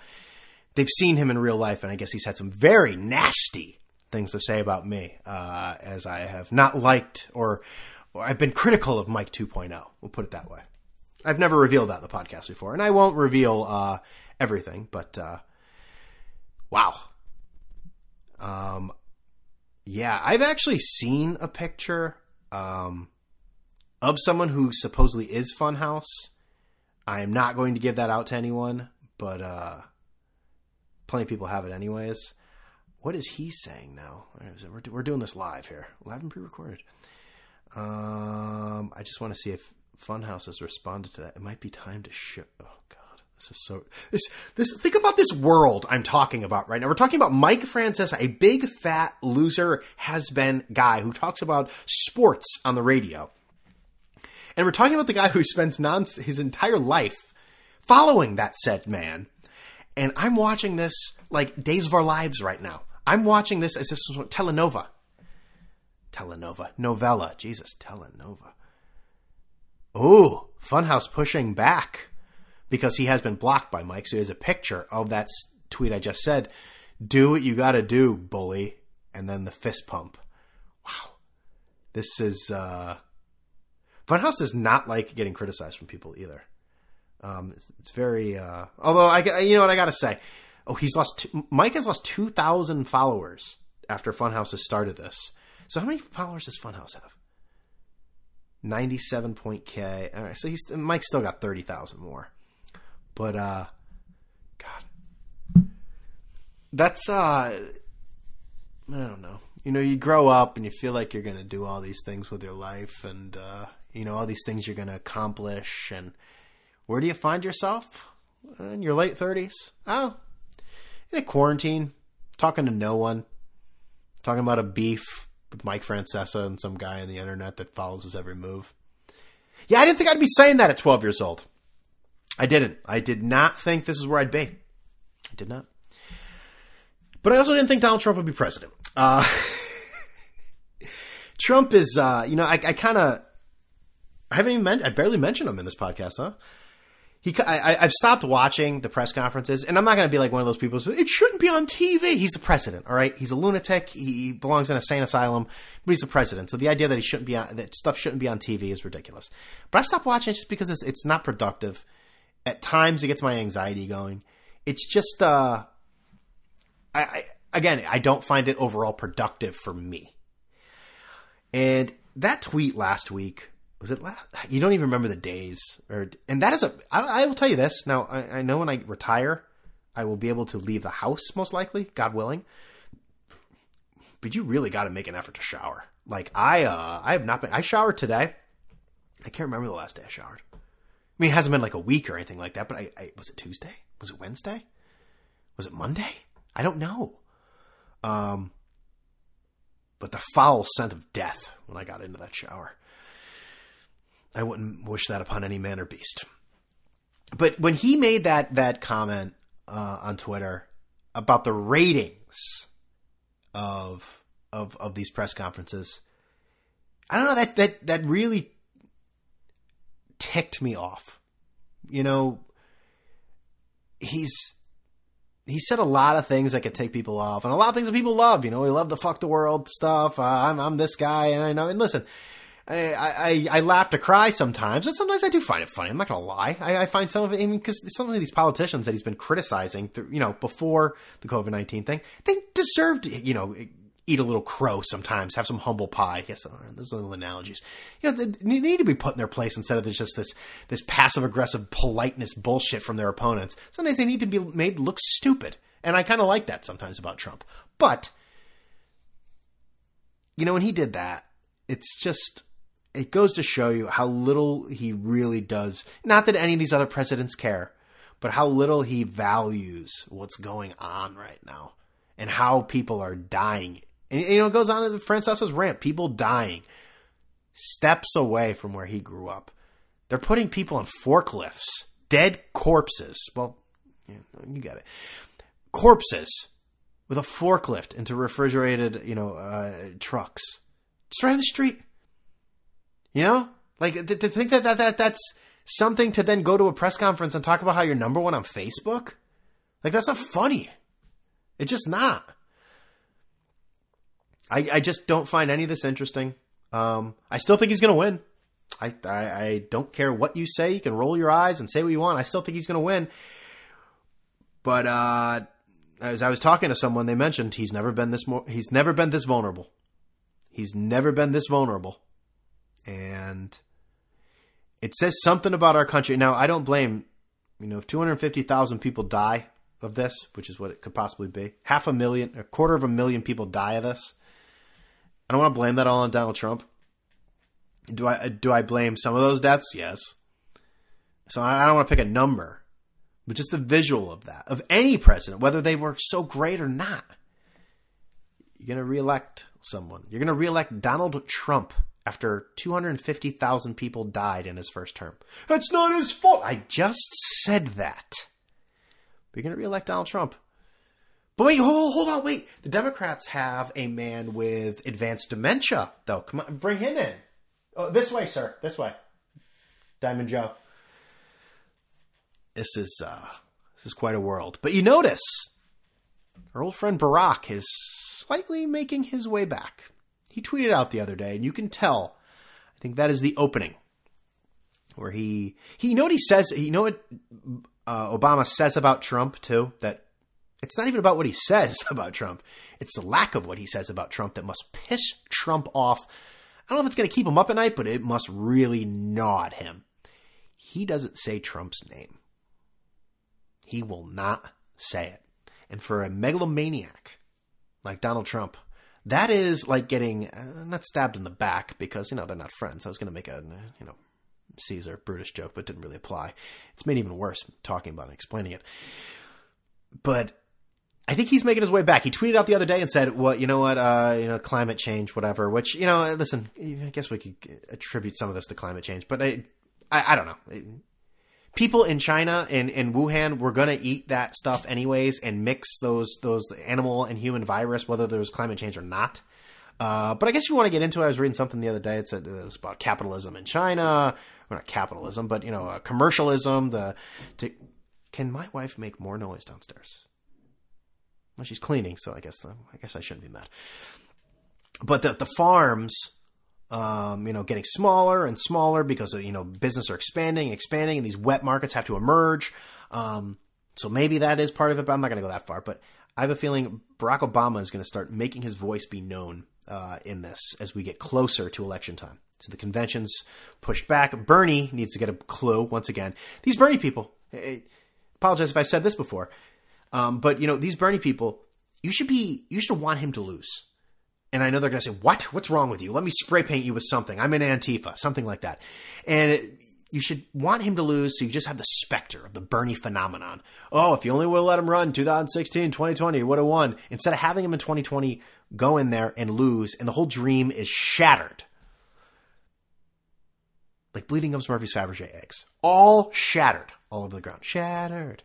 they've seen him in real life, and I guess he's had some very nasty things to say about me, uh, as I have not liked or, or I've been critical of Mike 2.0. We'll put it that way. I've never revealed that in the podcast before, and I won't reveal uh, everything, but uh, wow. Um, yeah, I've actually seen a picture um, of someone who supposedly is Funhouse I am not going to give that out to anyone, but uh, plenty of people have it anyways. What is he saying now? We're, doing this live here, live and pre-recorded. Um, I just want to see if Funhouse has responded to that. It might be time to ship. Oh God, this is so. This this. Think about this world I'm talking about right now. We're talking about Mike Francesa, a big fat loser has been guy who talks about sports on the radio and we're talking about the guy who spends non- his entire life following that said man. And I'm watching this like Days of Our Lives right now. I'm watching this as this was telenova. Telenova. Novella. Jesus, telenova. Ooh, Funhouse pushing back because he has been blocked by Mike. So he has a picture of that tweet I just said. Do what you got to do, bully. And then the fist pump. Wow. This is uh, Funhouse does not like getting criticized from people either. Um, it's very. Uh, although I, you know what I gotta say. Oh, he's lost. Mike has lost two thousand followers after Funhouse has started this. So how many followers does Funhouse have? Ninety-seven point K. All right, so he's Mike still got thirty thousand more. But uh, God, that's uh, I don't know. You know, you grow up and you feel like you're gonna do all these things with your life, and uh, you know all these things you're going to accomplish and where do you find yourself? In your late 30s oh in a quarantine talking to no one talking about a beef with mike francesa and some guy on the internet that follows his every move. Yeah i didn't think i'd be saying that at 12 years old i didn't i did not think this is where i'd be i did not but i also didn't think donald trump would be president uh, Trump is, uh, you know, I, I kind of I haven't even mentioned. I barely mentioned him in this podcast, huh? He, I, have stopped watching the press conferences, and I'm not going to be like one of those people. Who, it shouldn't be on TV. He's the president, all right. He's a lunatic. He belongs in a sane asylum, but he's the president. So the idea that he shouldn't be on, that stuff shouldn't be on TV is ridiculous. But I stopped watching just because it's it's not productive. At times, it gets my anxiety going. It's just, uh, I, I again, I don't find it overall productive for me. And that tweet last week was it last? You don't even remember the days, or and that is a. I, I will tell you this now. I, I know when I retire, I will be able to leave the house most likely, God willing. But you really got to make an effort to shower. Like I, uh, I have not been. I showered today. I can't remember the last day I showered. Mean, it hasn't been like a week or anything like that. But I, I was it Tuesday? Was it Wednesday? Was it Monday? I don't know. Um, but the foul scent of death when I got into that shower. I wouldn't wish that upon any man or beast. But when he made that that comment uh, on Twitter about the ratings of of of these press conferences, I don't know that that that really ticked me off. You know, he's he said a lot of things that could take people off, and a lot of things that people love. You know, we love the fuck the world stuff. Uh, I'm I'm this guy, and I know. And listen, I, I, I laugh to cry sometimes, and sometimes I do find it funny. I'm not gonna lie. I, I find some of it, I mean, because some of these politicians that he's been criticizing, through, you know, before the COVID nineteen thing, they deserved you know, eat a little crow sometimes, have some humble pie. Guess uh, those little analogies. You know, they need to be put in their place instead of just this this passive aggressive politeness bullshit from their opponents. Sometimes they need to be made look stupid, and I kind of like that sometimes about Trump. But you know, when he did that, it's just it goes to show you how little he really does. Not that any of these other presidents care, but how little he values what's going on right now and how people are dying. And you know, it goes on to the Francesa's rant: people dying steps away from where he grew up. They're putting people on forklifts, dead corpses. Well, you get it. Corpses with a forklift into refrigerated, you know, uh, trucks. Just right on the street. You know, like to, to think that, that that that's something to then go to a press conference and talk about how you're number one on Facebook. Like that's not funny. It's just not. I I just don't find any of this interesting. Um, I still think he's going to win. I, I, I don't care what you say. You can roll your eyes and say what you want. I still think he's going to win. But uh, as I was talking to someone, they mentioned he's never been this more. He's never been this vulnerable. He's never been this vulnerable, and it says something about our country. Now, I don't blame. You know, if two hundred fifty thousand people die of this, which is what it could possibly be, half a million, a quarter of a million people die of this. I don't want to blame that all on Donald Trump. Do I do I blame some of those deaths? Yes. So I don't want to pick a number, but just the visual of that of any president, whether they were so great or not. You're going to reelect someone. You're going to reelect Donald Trump after 250,000 people died in his first term. That's not his fault. I just said that. But you're going to reelect Donald Trump. But wait, hold, hold on, wait. The Democrats have a man with advanced dementia, though. Come on, bring him in. Oh, this way, sir. This way. Diamond Joe. This is uh, this is quite a world. But you notice our old friend Barack is slightly making his way back. He tweeted out the other day, and you can tell. I think that is the opening where he he you know what he says. You know what uh, Obama says about Trump too. That it's not even about what he says about Trump. It's the lack of what he says about Trump that must piss Trump off. I don't know if it's going to keep him up at night, but it must really gnaw at him. He doesn't say Trump's name. He will not say it. And for a megalomaniac like Donald Trump, that is like getting uh, not stabbed in the back because you know they're not friends. I was going to make a you know Caesar Brutus joke, but it didn't really apply. It's made even worse talking about and explaining it. But I think he's making his way back. He tweeted out the other day and said, "Well, you know what? Uh, you know, climate change, whatever." Which you know, listen, I guess we could attribute some of this to climate change, but I, I, I don't know. People in China and in Wuhan were going to eat that stuff anyways and mix those those animal and human virus, whether there was climate change or not. Uh, but I guess you want to get into it, I was reading something the other day. It said it was about capitalism in China, well, not capitalism, but you know, uh, commercialism. The to, can my wife make more noise downstairs? Well, she's cleaning, so I guess the, I guess I shouldn't be mad. But the the farms, um, you know, getting smaller and smaller because you know business are expanding, expanding, and these wet markets have to emerge. Um, so maybe that is part of it, but I'm not going to go that far. But I have a feeling Barack Obama is going to start making his voice be known uh, in this as we get closer to election time. So the convention's pushed back. Bernie needs to get a clue once again. These Bernie people. I apologize if I said this before. Um, but you know, these Bernie people, you should be, you should want him to lose. And I know they're going to say, "What? What's wrong with you? Let me spray paint you with something. I'm in Antifa, something like that." And it, you should want him to lose, so you just have the specter of the Bernie phenomenon. Oh, if you only would have let him run 2016, 2020, would have won. Instead of having him in 2020 go in there and lose, and the whole dream is shattered. Like Bleeding Gums Murphy's Fabergé eggs. All shattered all over the ground. Shattered.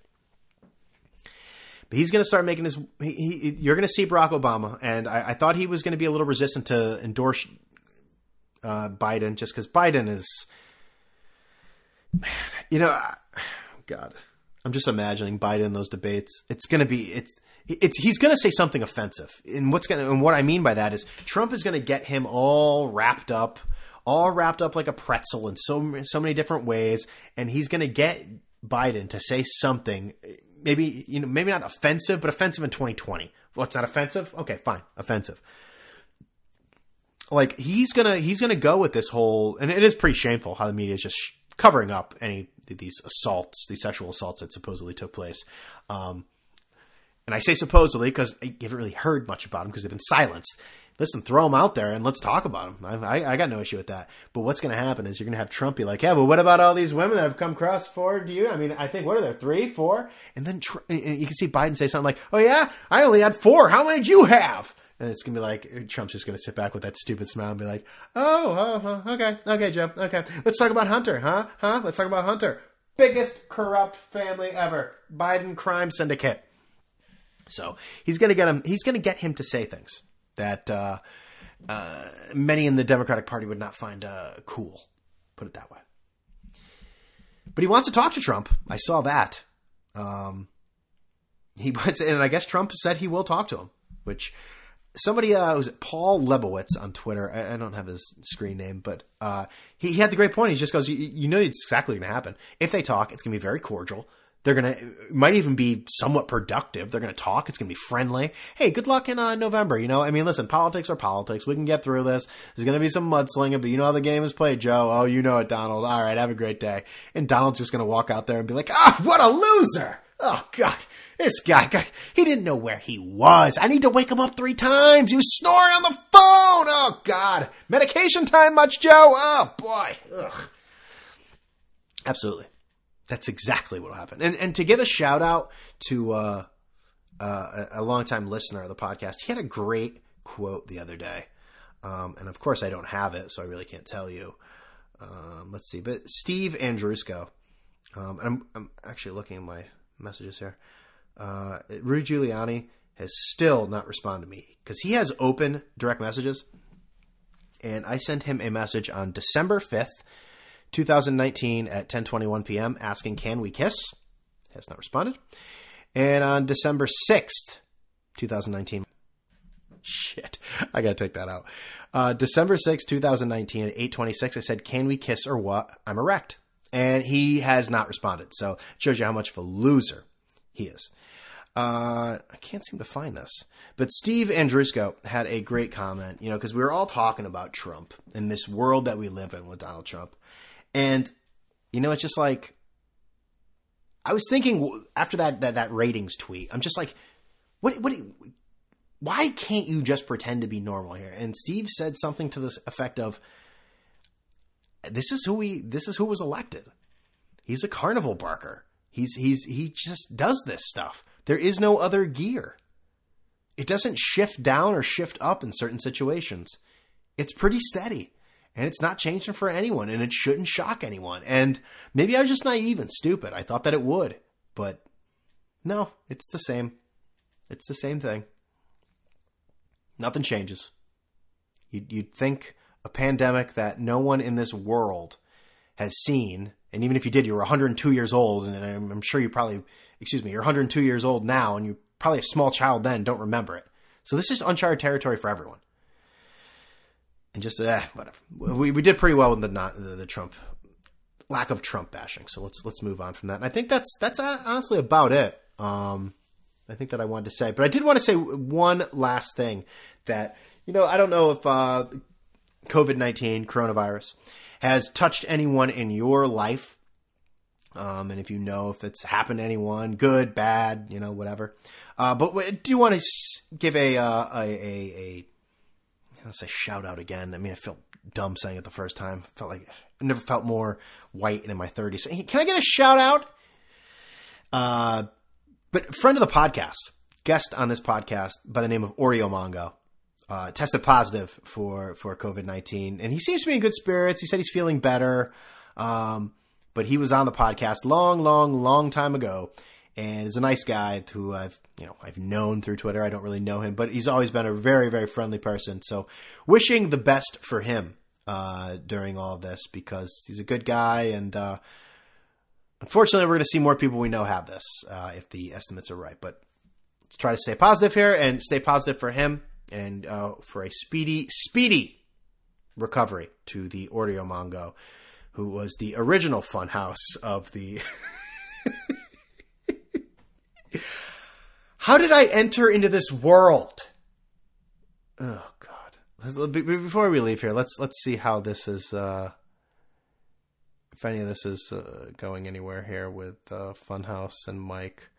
But he's going to start making his. He, he, you're going to see Barack Obama, and I, I, thought he was going to be a little resistant to endorse uh, Biden, just because Biden is, man, you know, God, I'm just imagining Biden in those debates. It's going to be it's it's he's going to say something offensive, and what's going to and what I mean by that is Trump is going to get him all wrapped up, all wrapped up like a pretzel in so so many different ways, and he's going to get Biden to say something maybe you know maybe not offensive, but offensive in 2020. Well, it's not offensive. Okay, fine, offensive. Like he's gonna he's gonna go with this whole, and it is pretty shameful how the media is just covering up any these assaults, these sexual assaults that supposedly took place. Um, and I say supposedly because I haven't really heard much about them because they've been silenced. Listen, throw him out there and let's talk about him. I, I, I got no issue with that. But what's going to happen is you're going to have Trump be like, yeah, but what about all these women that have come across forward to you? I mean, I think, what are there, three, four? And then Tr- you can see Biden say something like, oh, yeah, I only had four. How many did you have? And it's gonna be like uh, Trump's just gonna sit back with that stupid smile and be like, "Oh, oh, oh, okay, okay, Joe, okay. Let's talk about Hunter, huh? Huh? Let's talk about Hunter. Biggest corrupt family ever. Biden crime syndicate." So he's gonna get him. He's gonna get him to say things that uh, uh, many in the Democratic Party would not find uh, cool. Put it that way. But he wants to talk to Trump. I saw that. Um, he and I guess Trump said he will talk to him, which somebody uh, was Paul Lebowitz on Twitter. I, I, don't have his screen name, but uh, he, he, had the great point. He just goes, "You, you know, it's exactly going to happen. If they talk, it's going to be very cordial. They're gonna might even be somewhat productive. They're gonna talk. It's gonna be friendly. Hey, good luck in uh, November. You know, I mean, listen, politics are politics. We can get through this. There's gonna be some mudslinging, but you know how the game is played, Joe. Oh, you know it, Donald. All right, have a great day. And Donald's just gonna walk out there and be like, ah, what a loser. Oh God, this guy, he didn't know where he was. I need to wake him up three times. He was snoring on the phone. Oh God, medication time much, Joe? Oh boy, Ugh. absolutely. That's exactly what will happen. And and to give a shout out to uh, uh, a longtime listener of the podcast, he had a great quote the other day. Um, and of course, I don't have it, so I really can't tell you. Um, let's see, but Steve Andrusco, um, and I'm, I'm actually looking at my messages here. Uh, Rudy Giuliani has still not responded to me because he has open direct messages, and I sent him a message on December fifth 2019 at 10:21 p.m. asking can we kiss? Has not responded. And on December 6th, 2019 shit. I got to take that out. Uh, December 6th, 2019 at 8:26 I said can we kiss or what? I'm erect. And he has not responded. So, it shows you how much of a loser he is. Uh, I can't seem to find this. But Steve Andrusco had a great comment, you know, because we were all talking about Trump and this world that we live in with Donald Trump. And you know, it's just like I was thinking after that that that ratings tweet. I'm just like, what what? Why can't you just pretend to be normal here? And Steve said something to this effect of, "This is who we. This is who was elected. He's a carnival barker. He's he's he just does this stuff. There is no other gear. It doesn't shift down or shift up in certain situations. It's pretty steady and it's not changing for anyone and it shouldn't shock anyone. And maybe I was just naive and stupid. I thought that it would, but no, it's the same. It's the same thing. Nothing changes. You'd, you'd think a pandemic that no one in this world has seen, and even if you did, you were 102 years old, and I'm, I'm sure you probably, excuse me, you're 102 years old now, and you're probably a small child then, don't remember it. So this is uncharted territory for everyone and just eh, whatever. We we did pretty well with the not the, the, Trump lack of Trump bashing. So let's let's move on from that. And I think that's that's honestly about it. Um, I think that I wanted to say, but I did want to say one last thing that you know I don't know if uh, COVID nineteen coronavirus has touched anyone in your life. Um, and if you know if it's happened to anyone, good, bad, you know, whatever. Uh, but I do you want to give a, uh, a, a, a I say shout out again. I mean, I felt dumb saying it the first time. I felt like I never felt more white and in my 30s. Can I get a shout out? Uh, but friend of the podcast, guest on this podcast by the name of Oreo Mongo, uh, tested positive for for COVID nineteen, and he seems to be in good spirits. He said he's feeling better, um, but he was on the podcast long, long, long time ago, and is a nice guy who I've you know I've known through Twitter. I don't really know him, but he's always been a very very friendly person. So wishing the best for him uh, during all this because he's a good guy, and uh, unfortunately, we're going to see more people we know have this uh, if the estimates are right. But let's try to stay positive here and stay positive for him and uh, for a speedy speedy recovery to the Oreo Mongo, who was the original Funhouse of the. How did I enter into this world? Oh God! Before we leave here, let's let's see how this is. Uh, if any of this is uh, going anywhere here with uh, Funhouse and Mike.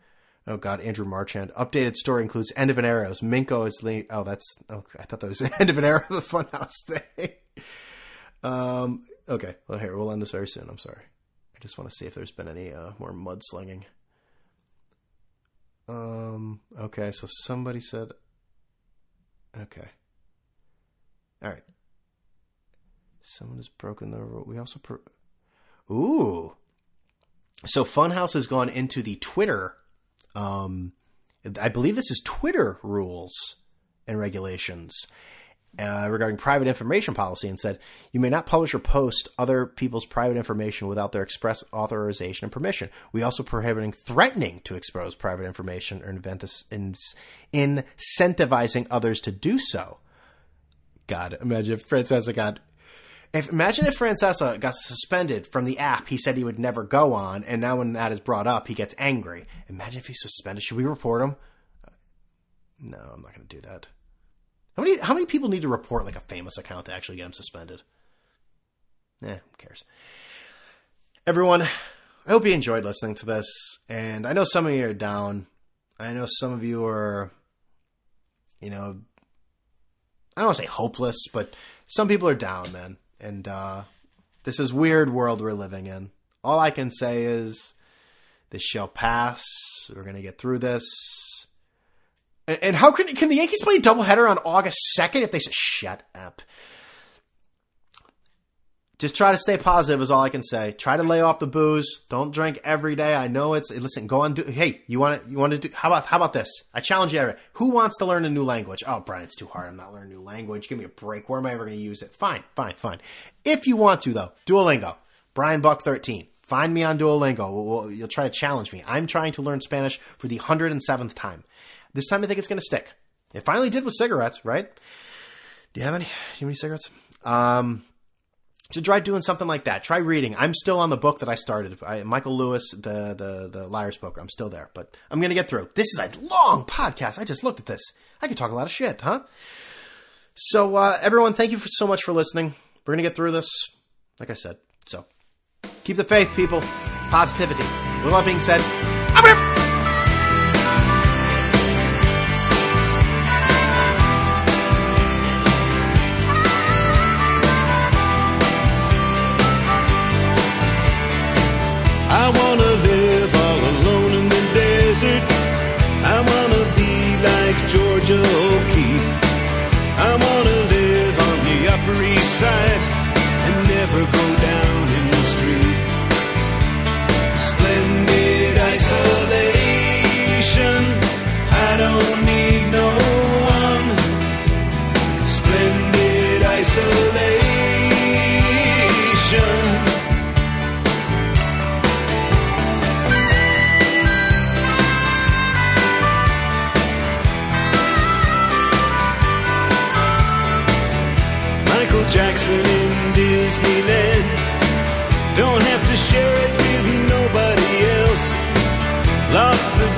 Oh God, Andrew Marchand. Updated story includes end of an era. Minko is le- oh that's oh I thought that was end of an era of the Funhouse thing. um. Okay. Well, here we'll end this very soon. I'm sorry. I just want to see if there's been any uh, more mudslinging. Um. Okay. So somebody said. Okay. All right. Someone has broken the rule. We also. Pro- Ooh. So Funhouse has gone into the Twitter um, I believe this is Twitter rules and regulations uh, regarding private information policy and said you may not publish or post other people's private information without their express authorization and permission. We also prohibiting threatening to expose private information or incentivizing others to do so. God, imagine if Francesa got if imagine if Francesa got suspended from the app he said he would never go on, and now when that is brought up, he gets angry. Imagine if he's suspended. Should we report him? No, I'm not going to do that. How many how many people need to report like a famous account to actually get him suspended? Eh, who cares? Everyone, I hope you enjoyed listening to this, and I know some of you are down. I know some of you are, you know, I don't want to say hopeless, but some people are down, man and uh, this is weird world we're living in. All I can say is this shall pass. We're gonna get through this. And, and how can can the Yankees play a doubleheader on August second if they say shut up? just try to stay positive is all I can say. Try to lay off the booze. Don't drink every day. I know it's listen. Go on. Do hey, you want to you want to do? How about how about this? I challenge you. Who wants to learn a new language? Oh, Brian, it's too hard. I'm not learning a new language. Give me a break. Where am I ever going to use it? Fine, fine, fine. If you want to though, Duolingo. Brian Buck thirteen. Find me on Duolingo. You'll try to challenge me. I'm trying to learn Spanish for the hundred and seventh time. This time I think it's going to stick. It finally did with cigarettes, right? Do you have any? Do you have any cigarettes? Um, to try doing something like that. Try reading. I'm still on the book that I started. I, Michael Lewis, the the the Liar's Poker. I'm still there, but I'm gonna get through. This is a long podcast. I just looked at this. I could talk a lot of shit, huh? So uh, everyone, thank you for, so much for listening. We're gonna get through this, like I said. So keep the faith, people. Positivity. With all that being said, I'm I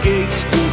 gates